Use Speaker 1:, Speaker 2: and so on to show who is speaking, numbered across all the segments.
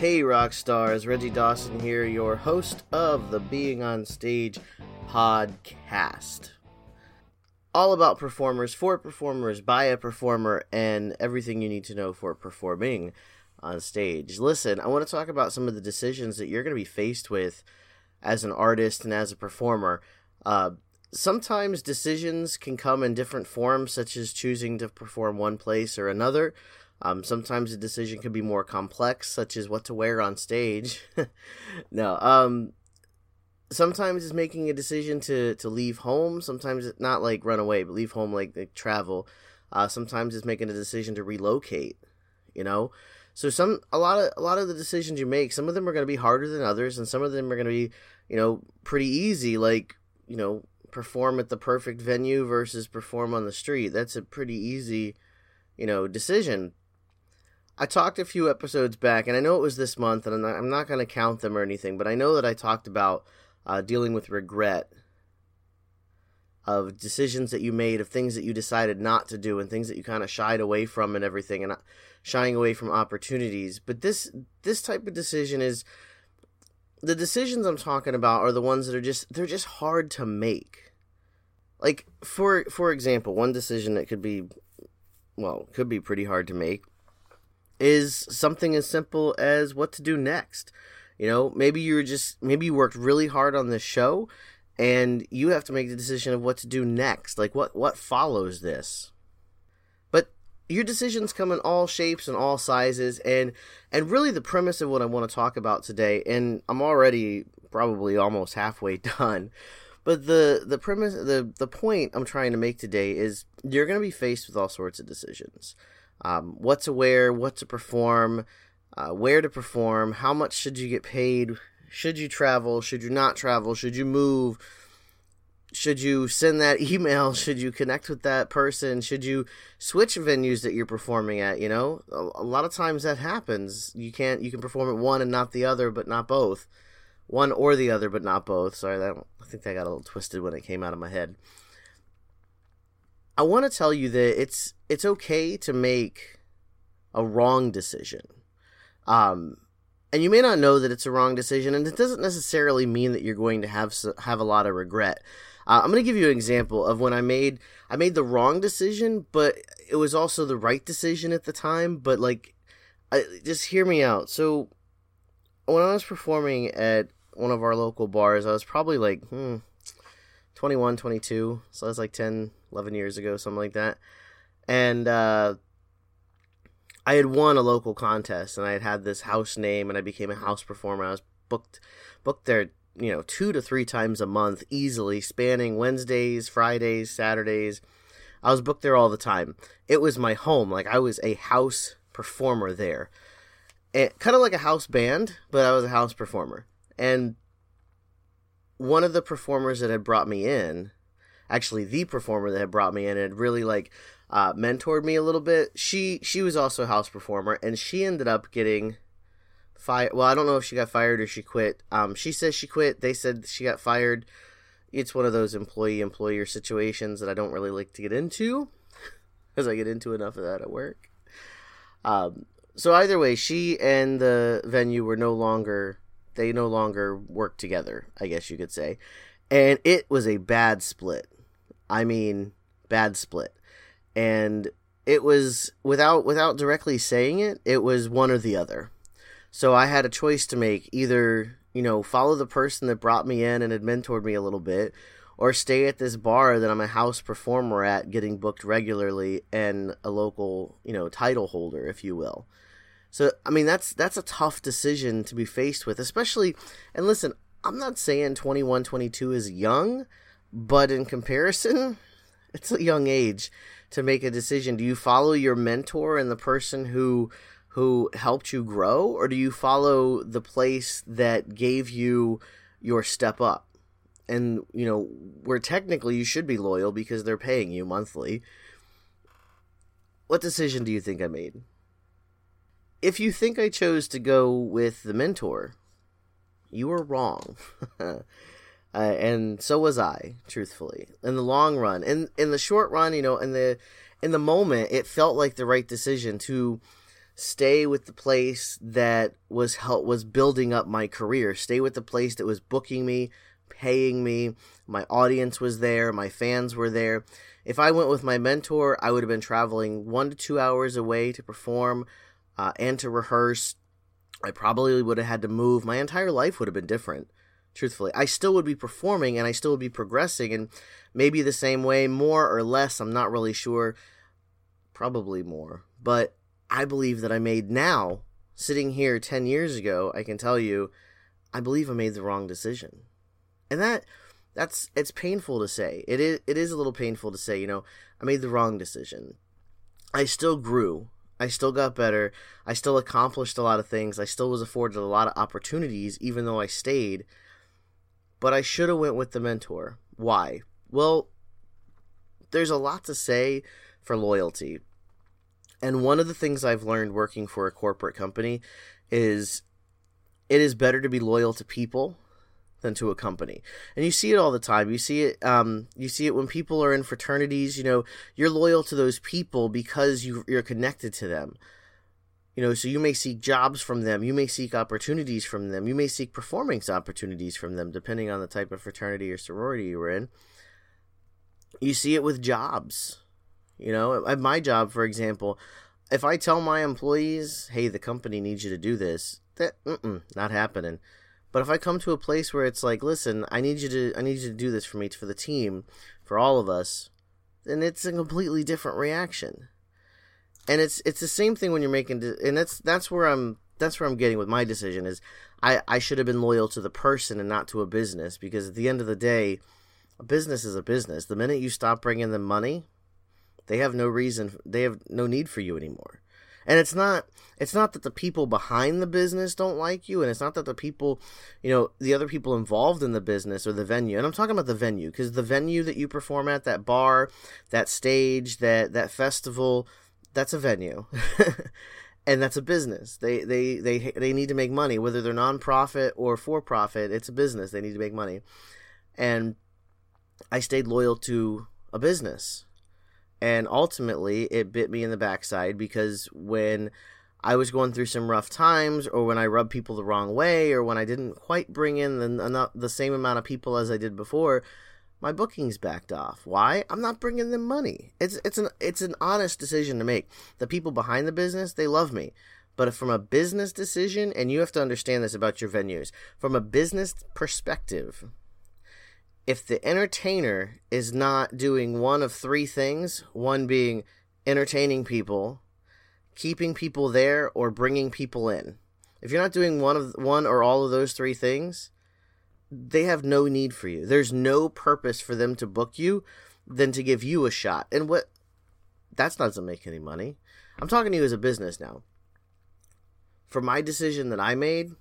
Speaker 1: Hey, rock stars, Reggie Dawson here, your host of the Being on Stage podcast all about performers, for performers, by a performer, and everything you need to know for performing on stage. Listen, I want to talk about some of the decisions that you're going to be faced with as an artist and as a performer. Uh, sometimes decisions can come in different forms, such as choosing to perform one place or another. Um, sometimes a decision can be more complex, such as what to wear on stage. no, um, sometimes it's making a decision to to leave home. Sometimes it's not like run away but leave home like, like travel. Uh, sometimes it's making a decision to relocate you know? So some a lot of a lot of the decisions you make some of them are going to be harder than others and some of them are going to be you know pretty easy like you know perform at the perfect venue versus perform on the street. That's a pretty easy you know decision I talked a few episodes back, and I know it was this month, and I'm not, not going to count them or anything, but I know that I talked about uh, dealing with regret of decisions that you made, of things that you decided not to do, and things that you kind of shied away from, and everything, and uh, shying away from opportunities. But this this type of decision is the decisions I'm talking about are the ones that are just they're just hard to make. Like for for example, one decision that could be well could be pretty hard to make is something as simple as what to do next. You know, maybe you're just maybe you worked really hard on this show and you have to make the decision of what to do next. Like what what follows this. But your decisions come in all shapes and all sizes and and really the premise of what I want to talk about today and I'm already probably almost halfway done. But the the premise the the point I'm trying to make today is you're going to be faced with all sorts of decisions. Um, what to wear, what to perform, uh, where to perform, how much should you get paid, should you travel, should you not travel, should you move, should you send that email, should you connect with that person, should you switch venues that you're performing at, you know? A, a lot of times that happens. You can't you can perform at one and not the other, but not both. One or the other, but not both. Sorry, that I think that got a little twisted when it came out of my head. I want to tell you that it's it's okay to make a wrong decision. Um, and you may not know that it's a wrong decision, and it doesn't necessarily mean that you're going to have have a lot of regret. Uh, I'm going to give you an example of when I made I made the wrong decision, but it was also the right decision at the time. But like, I, just hear me out. So when I was performing at one of our local bars, I was probably like hmm, 21, 22, so that's like 10, 11 years ago, something like that, and. uh I had won a local contest and I had had this house name and I became a house performer. I was booked booked there, you know, two to three times a month easily, spanning Wednesdays, Fridays, Saturdays. I was booked there all the time. It was my home. Like I was a house performer there. And kind of like a house band, but I was a house performer. And one of the performers that had brought me in, actually the performer that had brought me in had really like uh, mentored me a little bit. She she was also a house performer, and she ended up getting fired. Well, I don't know if she got fired or she quit. Um, she says she quit. They said she got fired. It's one of those employee employer situations that I don't really like to get into, because I get into enough of that at work. Um, so either way, she and the venue were no longer they no longer work together. I guess you could say, and it was a bad split. I mean, bad split and it was without without directly saying it it was one or the other so i had a choice to make either you know follow the person that brought me in and had mentored me a little bit or stay at this bar that i'm a house performer at getting booked regularly and a local you know title holder if you will so i mean that's that's a tough decision to be faced with especially and listen i'm not saying 21 22 is young but in comparison it's a young age to make a decision. Do you follow your mentor and the person who who helped you grow or do you follow the place that gave you your step up. And, you know, where technically you should be loyal because they're paying you monthly. What decision do you think I made? If you think I chose to go with the mentor, you are wrong. uh, and so was I, truthfully. In the long run, in in the short run, you know, in the in the moment, it felt like the right decision to stay with the place that was help was building up my career. Stay with the place that was booking me, paying me. My audience was there, my fans were there. If I went with my mentor, I would have been traveling one to two hours away to perform uh, and to rehearse. I probably would have had to move. My entire life would have been different. Truthfully, I still would be performing and I still would be progressing, and maybe the same way, more or less. I'm not really sure. Probably more, but I believe that I made now, sitting here 10 years ago, I can tell you, I believe I made the wrong decision. And that that's it's painful to say. It is it is a little painful to say, you know, I made the wrong decision. I still grew. I still got better. I still accomplished a lot of things. I still was afforded a lot of opportunities even though I stayed. But I should have went with the mentor. Why? Well, there's a lot to say for loyalty. And one of the things I've learned working for a corporate company is it is better to be loyal to people than to a company. And you see it all the time. You see it um, you see it when people are in fraternities, you know, you're loyal to those people because you you're connected to them. You know, so you may seek jobs from them, you may seek opportunities from them, you may seek performance opportunities from them depending on the type of fraternity or sorority you were in. You see it with jobs. You know, at my job, for example, if I tell my employees, "Hey, the company needs you to do this," that not happening. But if I come to a place where it's like, "Listen, I need you to, I need you to do this for me, for the team, for all of us," then it's a completely different reaction. And it's it's the same thing when you're making, and that's that's where I'm that's where I'm getting with my decision is I I should have been loyal to the person and not to a business because at the end of the day, a business is a business. The minute you stop bringing them money, they have no reason. They have no need for you anymore. And it's not it's not that the people behind the business don't like you and it's not that the people, you know, the other people involved in the business or the venue. And I'm talking about the venue because the venue that you perform at, that bar, that stage, that that festival, that's a venue. and that's a business. They they they they need to make money whether they're nonprofit or for profit. It's a business. They need to make money. And I stayed loyal to a business and ultimately it bit me in the backside because when I was going through some rough times, or when I rubbed people the wrong way, or when I didn't quite bring in the, uh, the same amount of people as I did before, my bookings backed off. Why? I'm not bringing them money. It's it's an it's an honest decision to make. The people behind the business, they love me. But from a business decision, and you have to understand this about your venues, from a business perspective, if the entertainer is not doing one of three things, one being entertaining people, keeping people there, or bringing people in, if you're not doing one of one or all of those three things, they have no need for you. There's no purpose for them to book you than to give you a shot. And what that's not to make any money. I'm talking to you as a business now. For my decision that I made,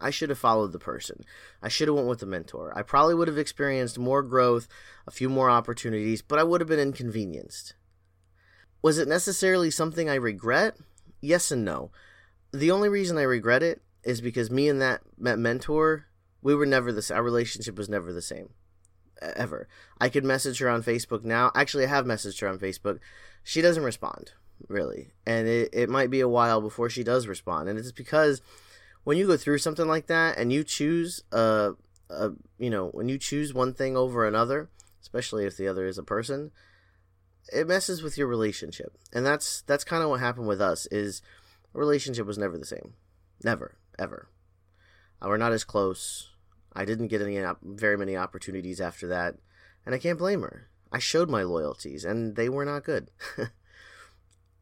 Speaker 1: I should have followed the person. I should have went with the mentor. I probably would have experienced more growth, a few more opportunities, but I would have been inconvenienced. Was it necessarily something I regret? Yes and no. The only reason I regret it is because me and that, mentor, we were never the our relationship was never the same ever. I could message her on Facebook now. Actually, I have messaged her on Facebook. She doesn't respond, really. And it, it might be a while before she does respond. And it's because when you go through something like that and you choose a, you know when you choose one thing over another especially if the other is a person it messes with your relationship. And that's that's kind of what happened with us is relationship was never the same. Never ever. Uh, we're not as close. I didn't get any very many opportunities after that and i can't blame her. I showed my loyalties and they were not good.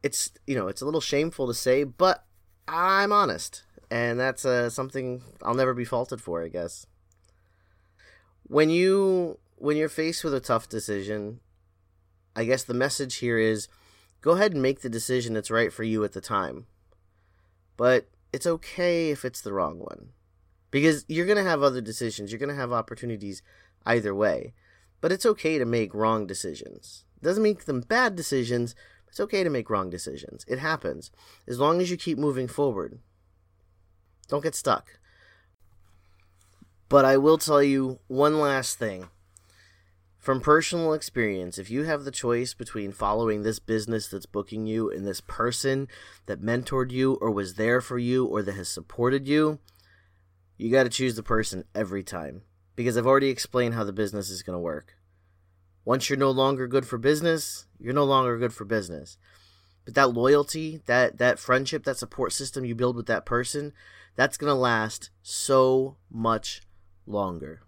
Speaker 1: It's you know it's a little shameful to say but i'm honest and that's uh, something I'll never be faulted for, I guess. When you when you're faced with a tough decision, I guess the message here is go ahead and make the decision that's right for you at the time. But it's okay if it's the wrong one. because you're going to have other decisions. You're going to have opportunities either way. But it's okay to make wrong decisions. It doesn't make them bad decisions. It's okay to make wrong decisions. It happens. As long as you keep moving forward. Don't get stuck. But I will tell you one last thing. From personal experience, if you have the choice between following this business that's booking you and this person that mentored you or was there for you or that has supported you, you got to choose the person every time because I've already explained how the business is going to work. Once you're no longer good for business, you're no longer good for business. But that loyalty, that that friendship, that support system you build with that person, that's going to last so much longer.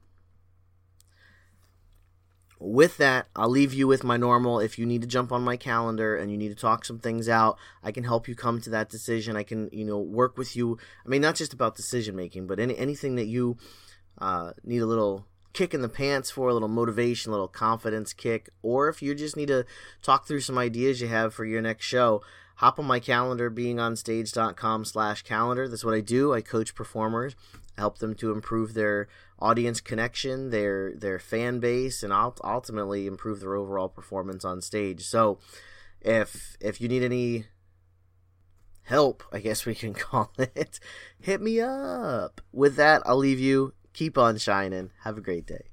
Speaker 1: With that, I'll leave you with my normal. If you need to jump on my calendar and you need to talk some things out, I can help you come to that decision. I can, you know, work with you. I mean, not just about decision making, but any anything that you uh, need a little kick in the pants for, a little motivation, a little confidence kick, or if you just need to talk through some ideas you have for your next show, hop on my calendar, beingonstage.com slash calendar. That's what I do. I coach performers, help them to improve their audience connection, their their fan base, and ultimately improve their overall performance on stage. So if if you need any help, I guess we can call it, hit me up. With that, I'll leave you Keep on shining. Have a great day.